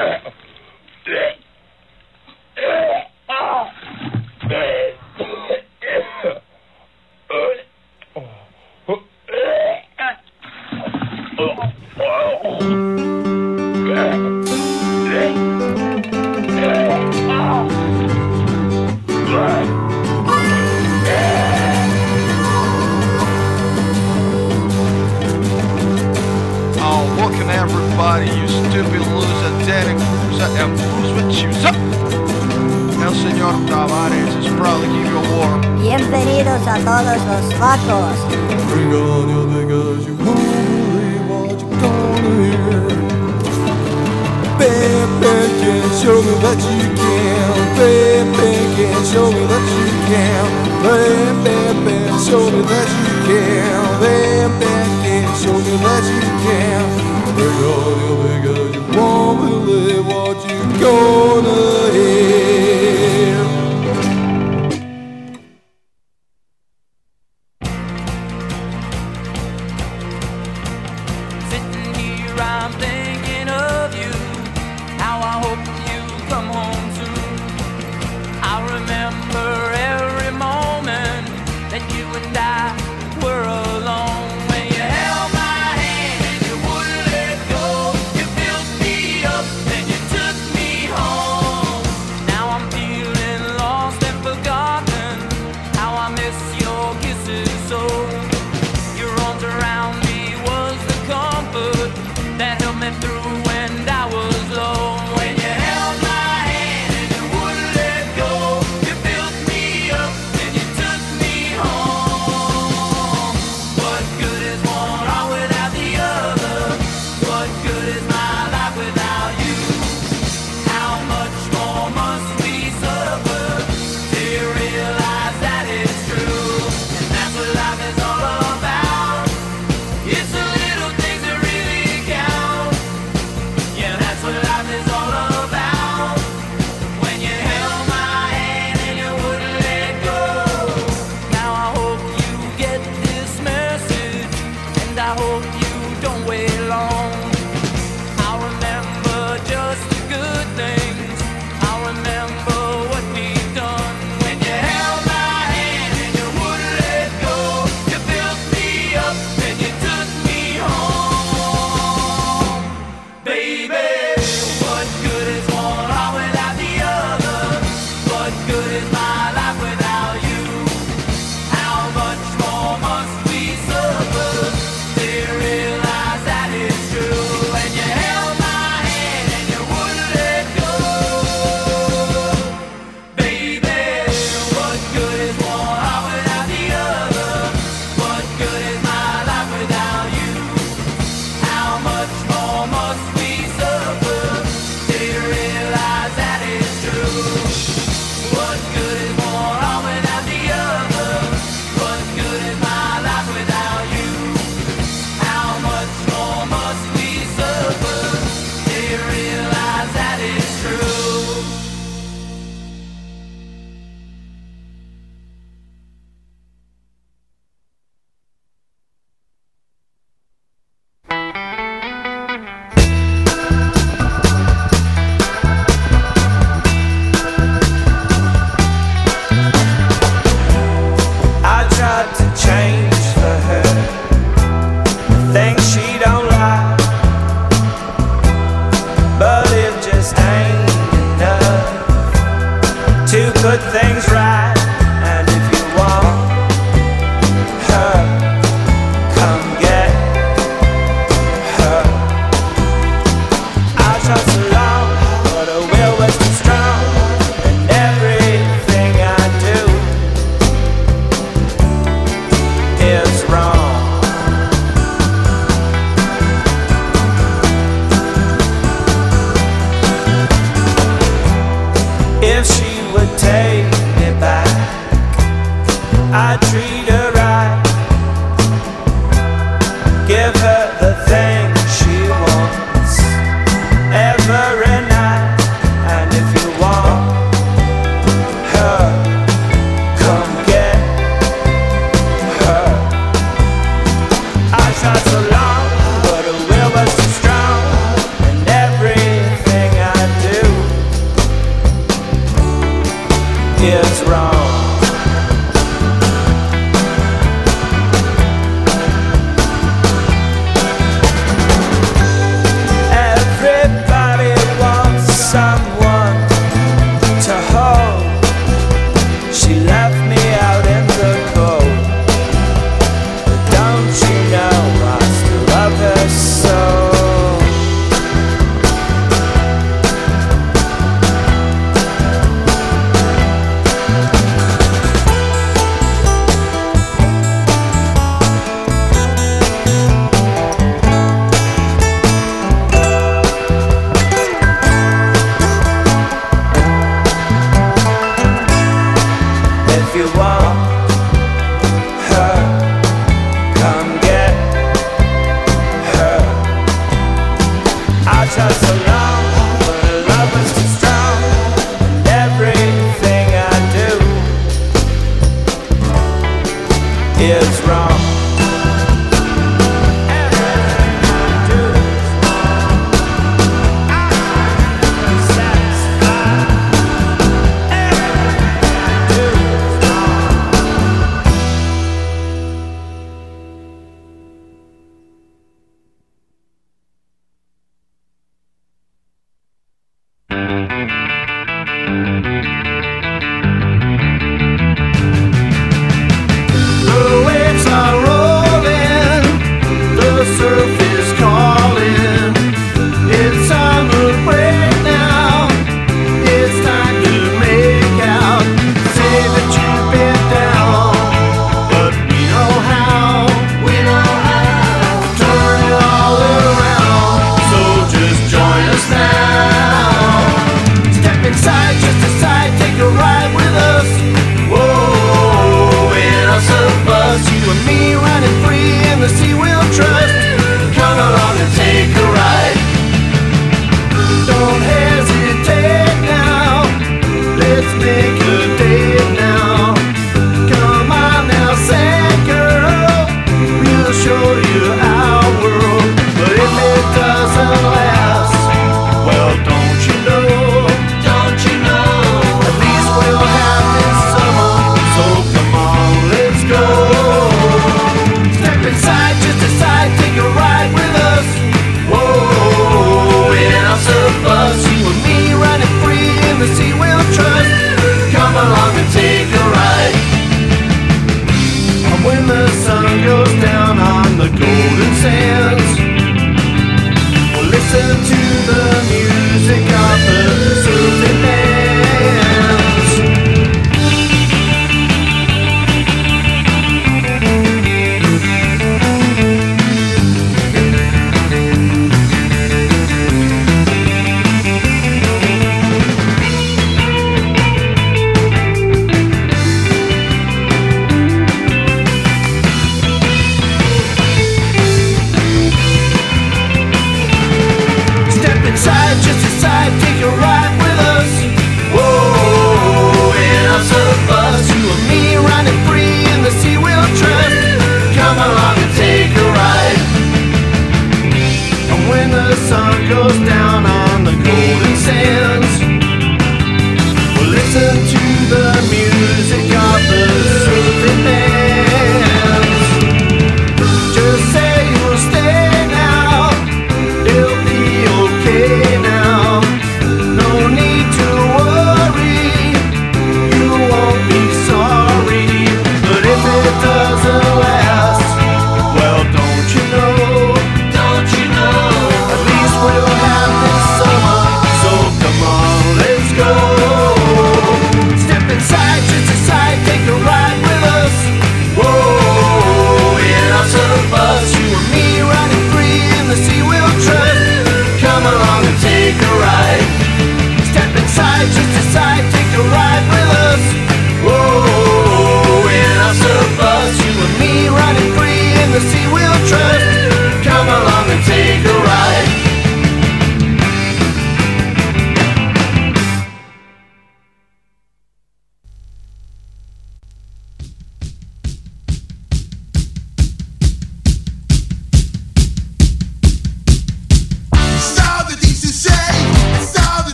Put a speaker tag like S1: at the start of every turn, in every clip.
S1: Yeah.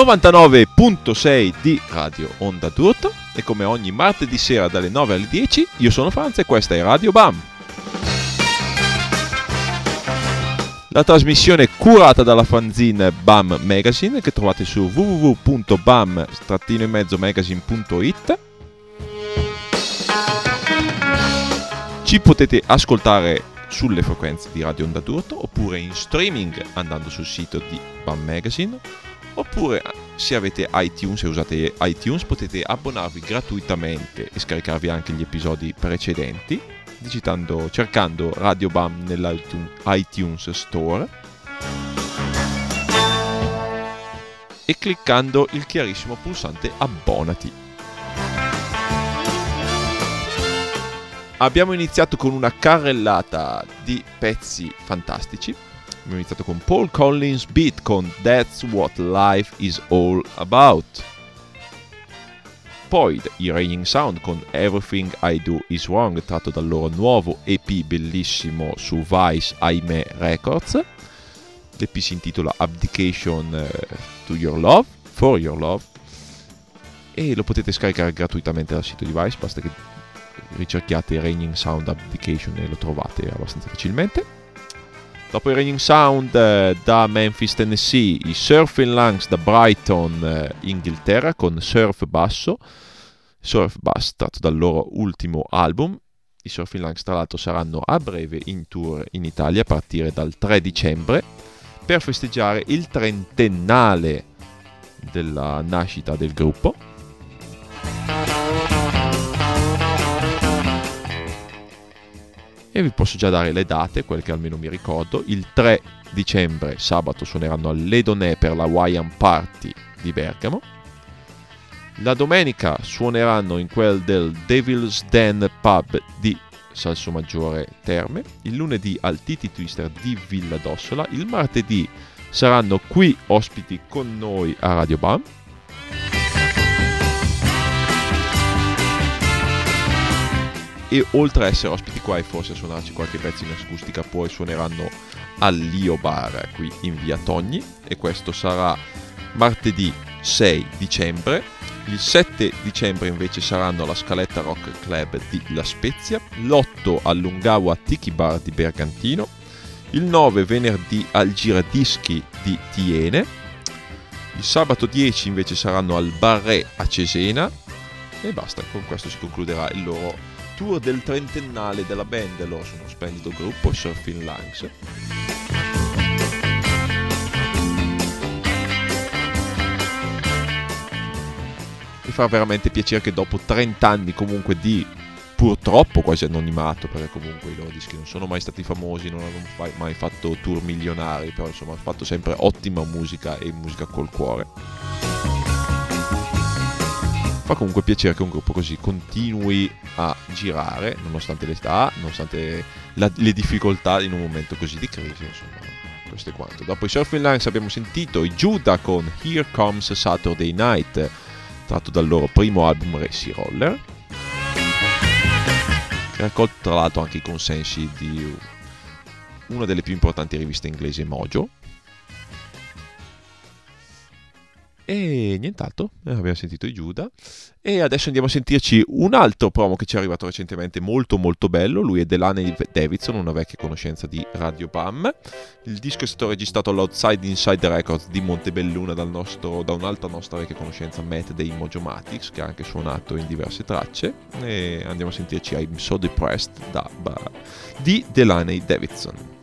S2: 99.6 di Radio Onda d'Urto e come ogni martedì sera dalle 9 alle 10 io sono Franz e questa è Radio BAM. La trasmissione è curata dalla fanzine BAM Magazine che trovate su www.bam-magazine.it Ci potete ascoltare sulle frequenze di Radio Onda d'Urto oppure in streaming andando sul sito di BAM Magazine oppure se avete iTunes e usate iTunes potete abbonarvi gratuitamente e scaricarvi anche gli episodi precedenti digitando, cercando Radio BAM nell'iTunes Store e cliccando il chiarissimo pulsante abbonati. Abbiamo iniziato con una carrellata di pezzi fantastici abbiamo iniziato con Paul Collins Beat con That's What Life Is All About. Poi i Raining Sound con Everything I Do Is Wrong, tratto dal loro nuovo EP bellissimo su Vice Aime Records. L'EP si intitola Abdication eh, to Your Love, For Your Love. E lo potete scaricare gratuitamente dal sito di Vice, basta che ricerchiate Raining Sound Abdication e lo trovate abbastanza facilmente. Dopo i Raining Sound eh, da Memphis, Tennessee, i Surfing Lungs da Brighton, eh, Inghilterra, con Surf Basso, Surf Bass tratto dal loro ultimo album. I Surfing Lungs tra l'altro saranno a breve in tour in Italia a partire dal 3 dicembre per festeggiare il trentennale della nascita del gruppo. E vi posso già dare le date, quelle che almeno mi ricordo. Il 3 dicembre, sabato, suoneranno all'Edonè per la Wyan Party di Bergamo. La domenica suoneranno in quel del Devil's Den Pub di Salsomaggiore Terme. Il lunedì al Titi Twister di Villa d'Ossola. Il martedì saranno qui ospiti con noi a Radio Bam. E oltre a essere ospiti qua e forse a suonarci qualche pezzo in acustica poi suoneranno all'Io Bar qui in via Togni. E questo sarà martedì 6 dicembre. Il 7 dicembre invece saranno alla Scaletta Rock Club di La Spezia. L'8 all'Ungawa Tiki Bar di Bergantino. Il 9 venerdì al Giradischi di Tiene. Il sabato 10 invece saranno al Barré a Cesena. E basta, con questo si concluderà il loro tour del trentennale della band, loro sono splendido gruppo, Surfing Lungs. Mi fa veramente piacere che dopo 30 anni comunque di purtroppo quasi anonimato, perché comunque i loro dischi non sono mai stati famosi, non hanno mai fatto tour milionari, però insomma hanno fatto sempre ottima musica e musica col cuore fa comunque piacere che un gruppo così continui a girare, nonostante l'età, nonostante la, le difficoltà in un momento così di crisi, insomma. Questo è quanto. Dopo i Surfing Lines abbiamo sentito i Judah con Here Comes Saturday Night, tratto dal loro primo album Racy Roller, che ha raccolto tra l'altro anche i consensi di una delle più importanti riviste inglesi, Mojo. E nient'altro, eh, abbiamo sentito i Giuda. E adesso andiamo a sentirci un altro promo che ci è arrivato recentemente, molto molto bello. Lui è Delaney Davidson, una vecchia conoscenza di Radio Bam. Il disco è stato registrato all'Outside Inside Records di Montebelluna nostro, da un'altra nostra vecchia conoscenza, Matt dei Mojomatics, che ha anche suonato in diverse tracce. E andiamo a sentirci I'm So Depressed da, di Delaney Davidson.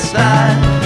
S3: side.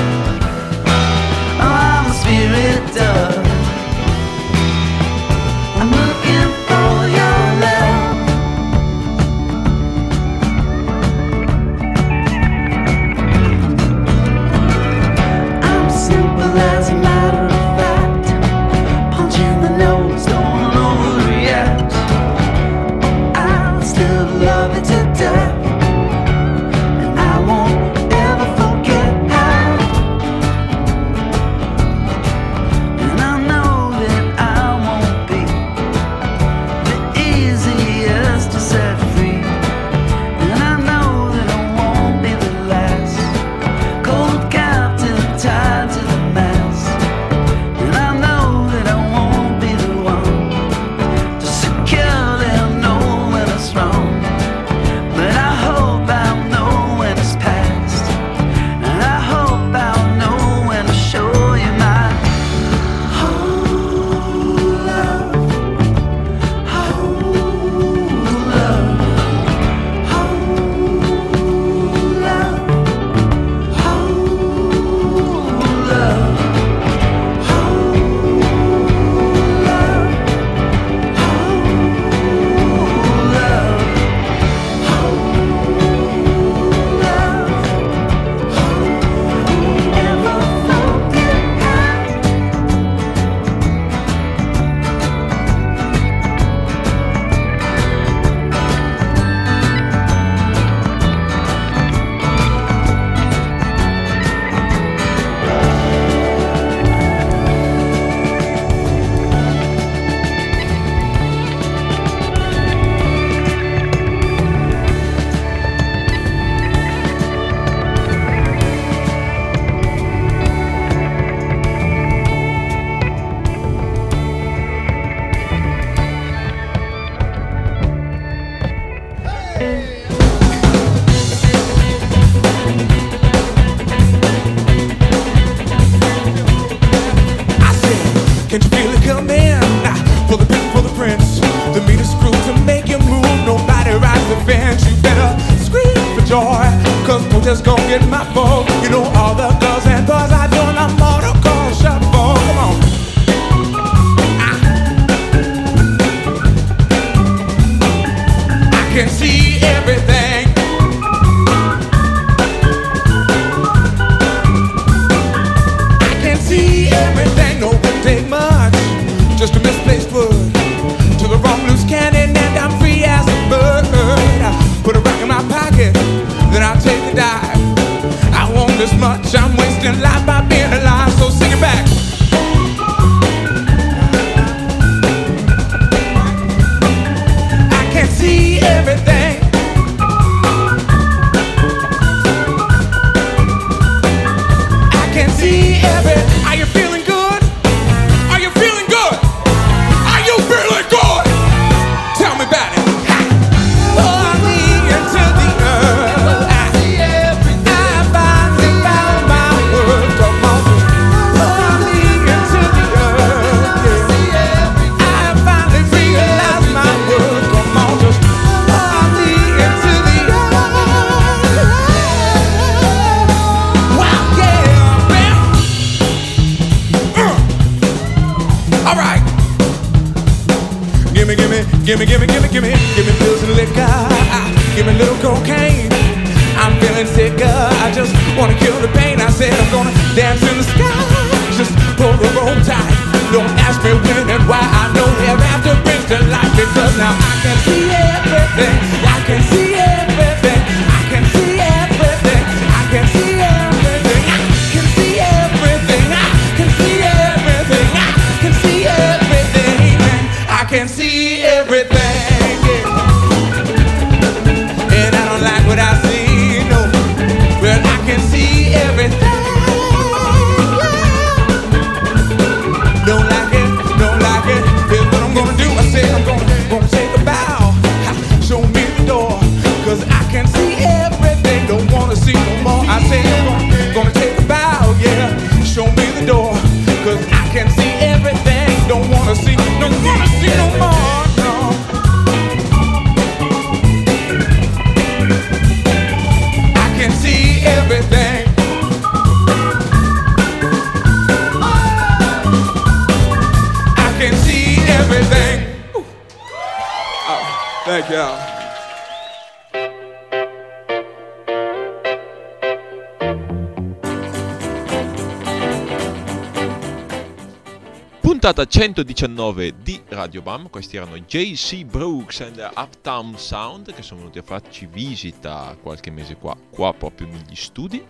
S2: Puntata 119 di Radio Bam, questi erano JC Brooks and the Uptown Sound che sono venuti a farci visita qualche mese qua, qua proprio negli studi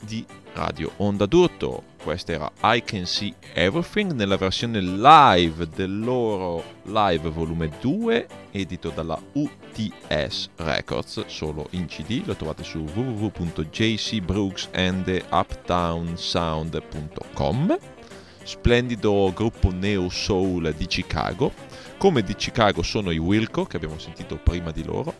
S2: di Radio Onda d'Urto. Questa era I Can See Everything nella versione live del loro live volume 2 edito dalla UTS Records, solo in CD, lo trovate su www.jcbrooksandtheuptownsound.com splendido gruppo neo soul di Chicago. Come di Chicago sono i Wilco, che abbiamo sentito prima di loro,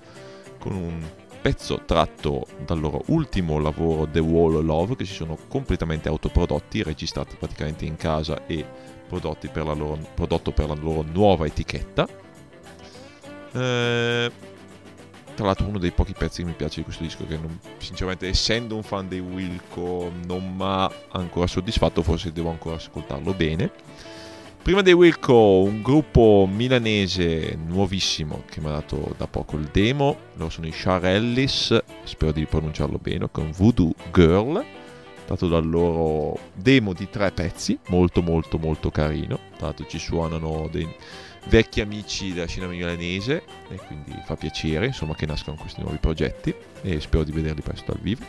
S2: con un pezzo tratto dal loro ultimo lavoro The Wall of Love, che si sono completamente autoprodotti, registrati praticamente in casa e prodotti per la loro, prodotto per la loro nuova etichetta. Eh, tra l'altro uno dei pochi pezzi che mi piace di questo disco che non- sinceramente essendo un fan dei Wilco non mi ha ancora soddisfatto forse devo ancora ascoltarlo bene. Prima dei Wilco un gruppo milanese nuovissimo che mi ha dato da poco il demo. Loro sono i Char Ellis spero di pronunciarlo bene con Voodoo Girl dato dal loro demo di tre pezzi molto molto molto carino. Tra l'altro ci suonano dei vecchi amici della scena milanese e quindi fa piacere insomma che nascano questi nuovi progetti e spero di vederli presto dal vivo.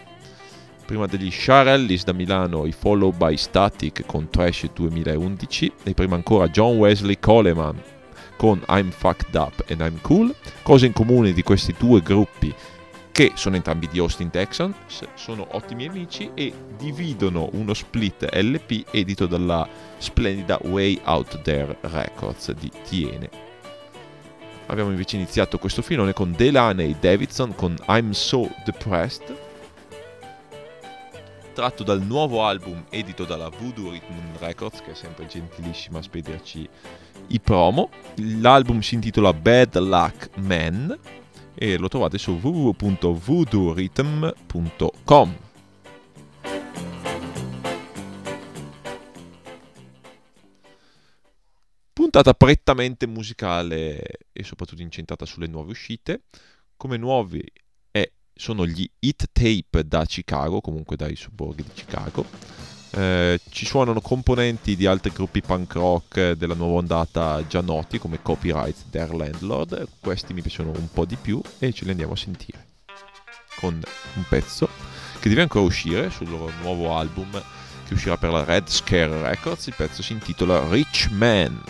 S2: Prima degli Sharellis da Milano i Follow by Static con Trash 2011 e prima ancora John Wesley Coleman con I'm Fucked Up and I'm Cool. Cose in comune di questi due gruppi che sono entrambi di Austin, Texas, sono ottimi amici e dividono uno split LP edito dalla splendida Way Out There Records di Tiene. Abbiamo invece iniziato questo filone con Delaney Davidson con I'm So Depressed, tratto dal nuovo album edito dalla Voodoo Rhythm Records, che è sempre gentilissima a spederci i promo. L'album si intitola Bad Luck Man e lo trovate su www.voodoorythm.com. Puntata prettamente musicale e soprattutto incentrata sulle nuove uscite. Come nuovi è, sono gli Hit Tape da Chicago, comunque dai sobborghi di Chicago. Eh, ci suonano componenti di altri gruppi punk rock della nuova ondata già noti come Copyright Their Landlord. Questi mi piacciono un po' di più e ce li andiamo a sentire con un pezzo che deve ancora uscire sul loro nuovo album che uscirà per la Red Scare Records. Il pezzo si intitola Rich Man.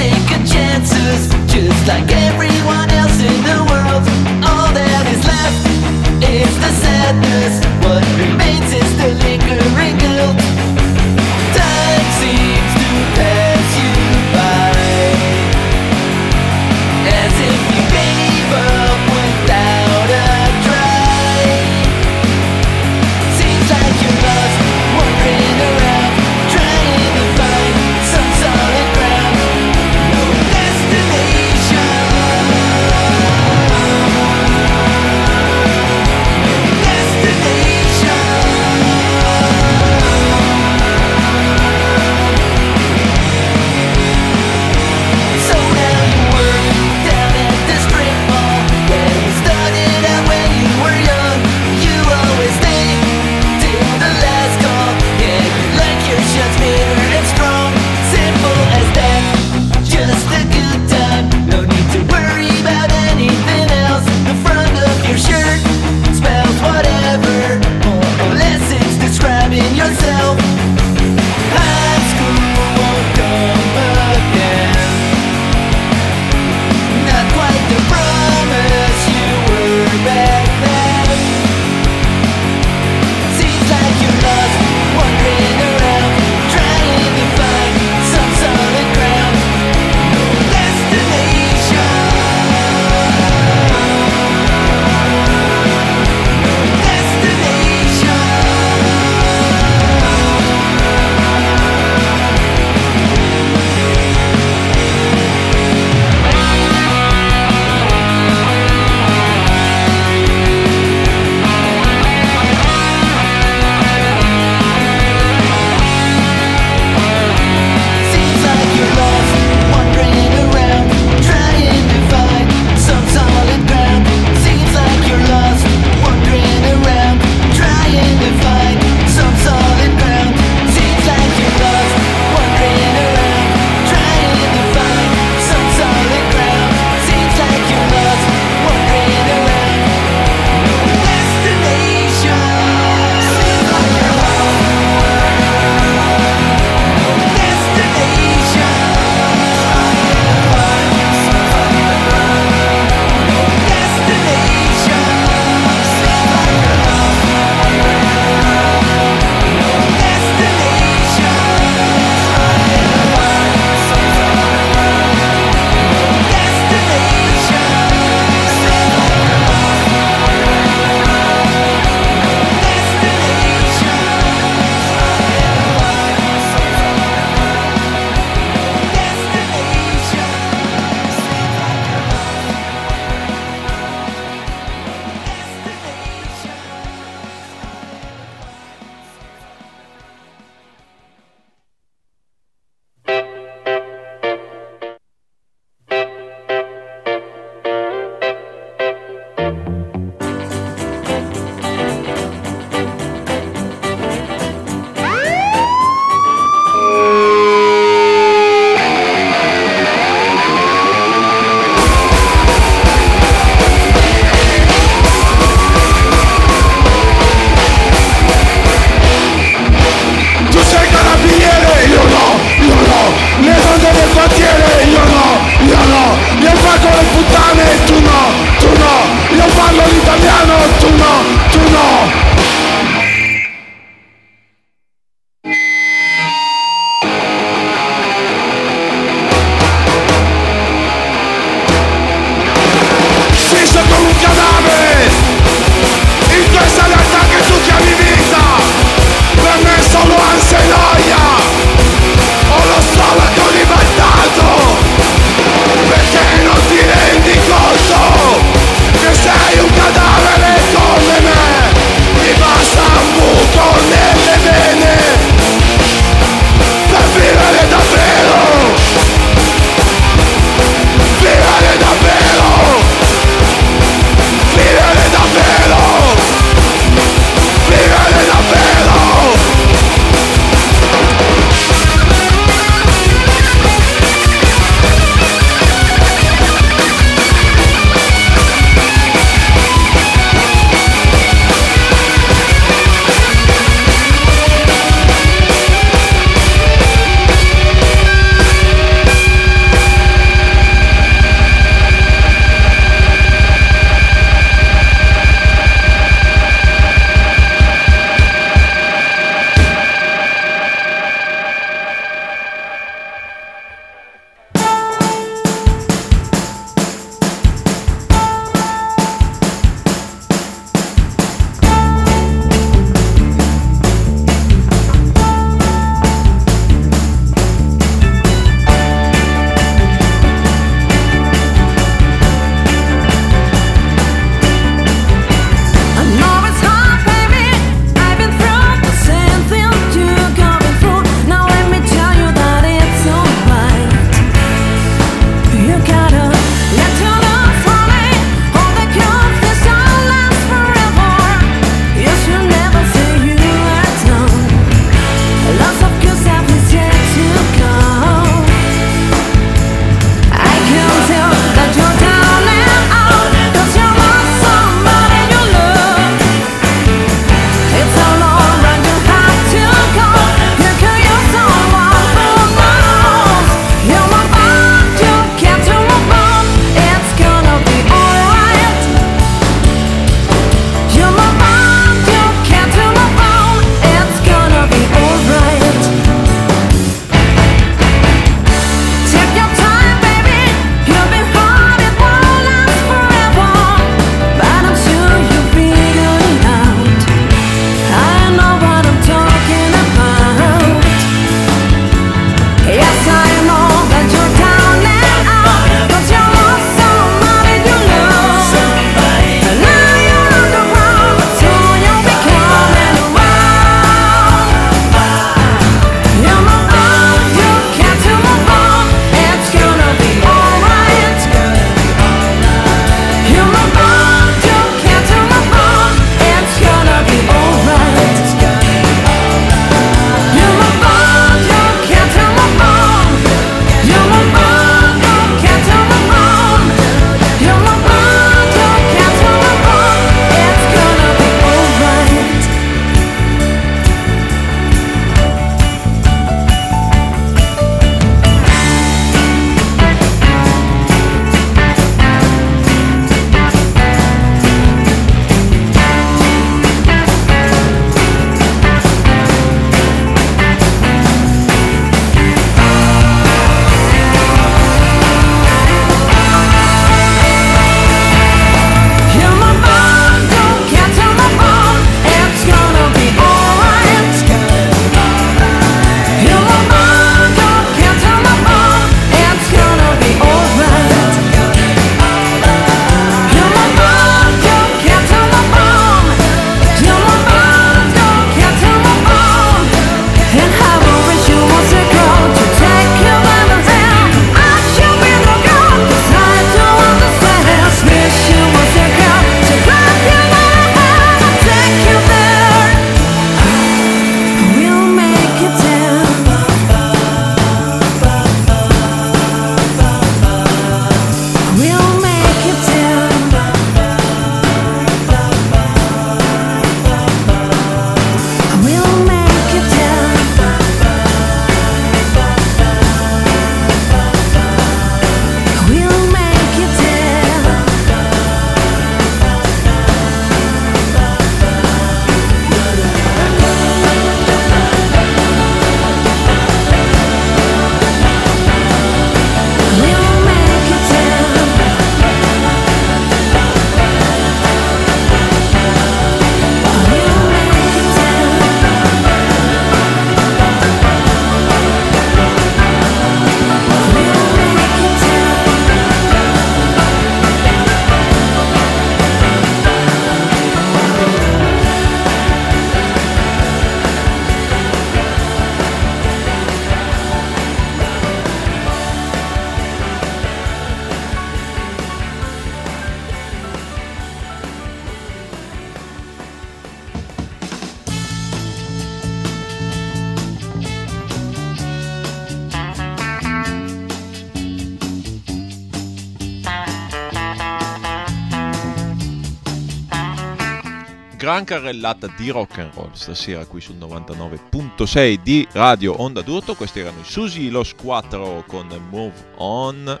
S2: Gran carrellata di rock and roll stasera qui sul 99.6 di Radio Onda d'Urto. Questi erano i Susi Los Quattro con Move On,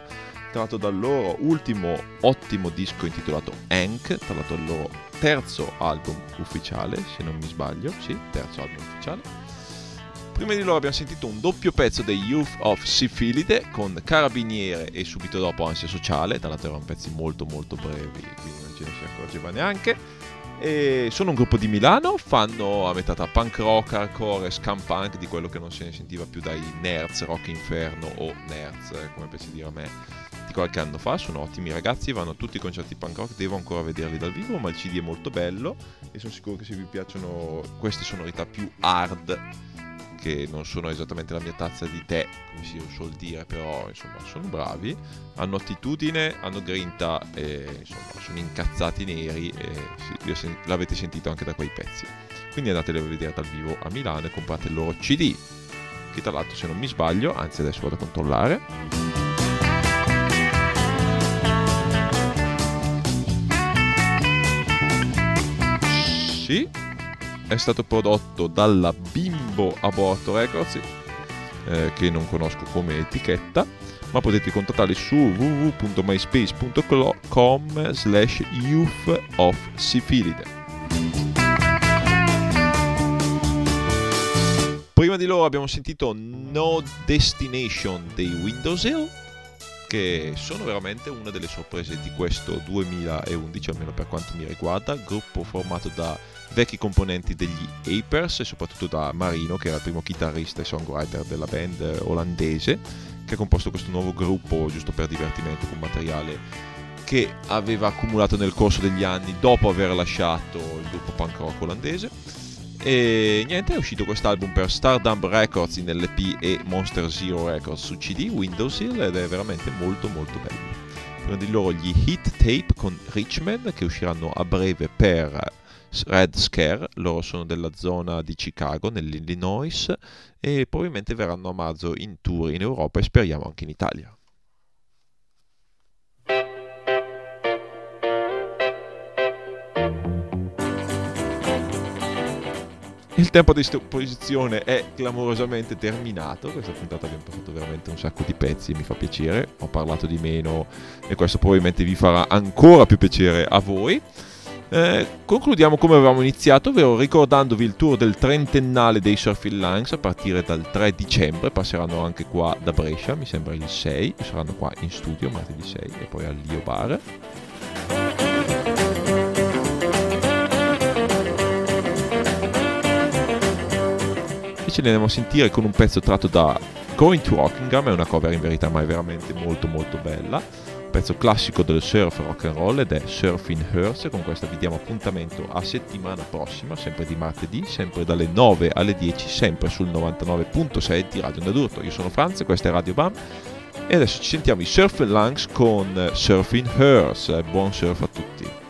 S2: tratto dal loro ultimo ottimo disco intitolato Hank, tra l'altro il loro terzo album ufficiale, se non mi sbaglio, sì, terzo album ufficiale. Prima di loro abbiamo sentito un doppio pezzo dei Youth of Sifilide con Carabiniere e subito dopo Ansia Sociale, tra l'altro erano pezzi molto molto brevi, quindi non ce ne si accorgeva neanche. E sono un gruppo di Milano, fanno a metà tra punk rock, hardcore e scam punk di quello che non se ne sentiva più dai Nerds, Rock Inferno o Nerds, come piace dire a me, di qualche anno fa. Sono ottimi ragazzi, vanno a tutti i concerti punk rock, devo ancora vederli dal vivo, ma il CD è molto bello e sono sicuro che se vi piacciono queste sonorità più hard che non sono esattamente la mia tazza di tè, come si suol dire, però insomma sono bravi, hanno attitudine, hanno grinta e insomma sono incazzati neri e sì, l'avete sentito anche da quei pezzi. Quindi andateli a vedere dal vivo a Milano e comprate il loro CD, che tra l'altro se non mi sbaglio, anzi adesso vado a controllare. Sì, è stato prodotto dalla Bimbo Aborto Records, eh, che non conosco come etichetta, ma potete contattarli su www.myspace.com slash youth of Sifilide. Prima di loro abbiamo sentito No Destination dei Windows Hill, che sono veramente una delle sorprese di questo 2011, almeno per quanto mi riguarda, gruppo formato da vecchi componenti degli Apers e soprattutto da Marino che era il primo chitarrista e songwriter della band olandese che ha composto questo nuovo gruppo giusto per divertimento con materiale che aveva accumulato nel corso degli anni dopo aver lasciato il gruppo punk rock olandese. E niente è uscito quest'album per Stardump Records in LP e Monster Zero Records su CD Windows Hill ed è veramente molto molto bello. Prima di loro gli Hit Tape con Richmond che usciranno a breve per Red Scare, loro sono della zona di Chicago, nell'Illinois, e probabilmente verranno a marzo in tour in Europa e speriamo anche in Italia. Il tempo di disposizione è clamorosamente terminato. Questa puntata abbiamo fatto veramente un sacco di pezzi, mi fa piacere. Ho parlato di meno e questo probabilmente vi farà ancora più piacere a voi. Eh, concludiamo come avevamo iniziato, ovvero ricordandovi il tour del trentennale dei Surfing Lines a partire dal 3 dicembre. Passeranno anche qua da Brescia, mi sembra il 6. Saranno qua in studio martedì 6 e poi al Lio Bar. E ce ne andiamo a sentire con un pezzo tratto da Going to Rockingham, è una cover in verità ma è veramente molto molto bella pezzo classico del surf rock and roll ed è Surfing Hearse. Con questa vi diamo appuntamento a settimana prossima, sempre di martedì, sempre dalle 9 alle 10, sempre sul 99.6 di Radio Nadurto. Io sono Franz, questa è Radio Bam e adesso ci sentiamo i Surf Lungs con Surfing Hearse. Buon surf a tutti.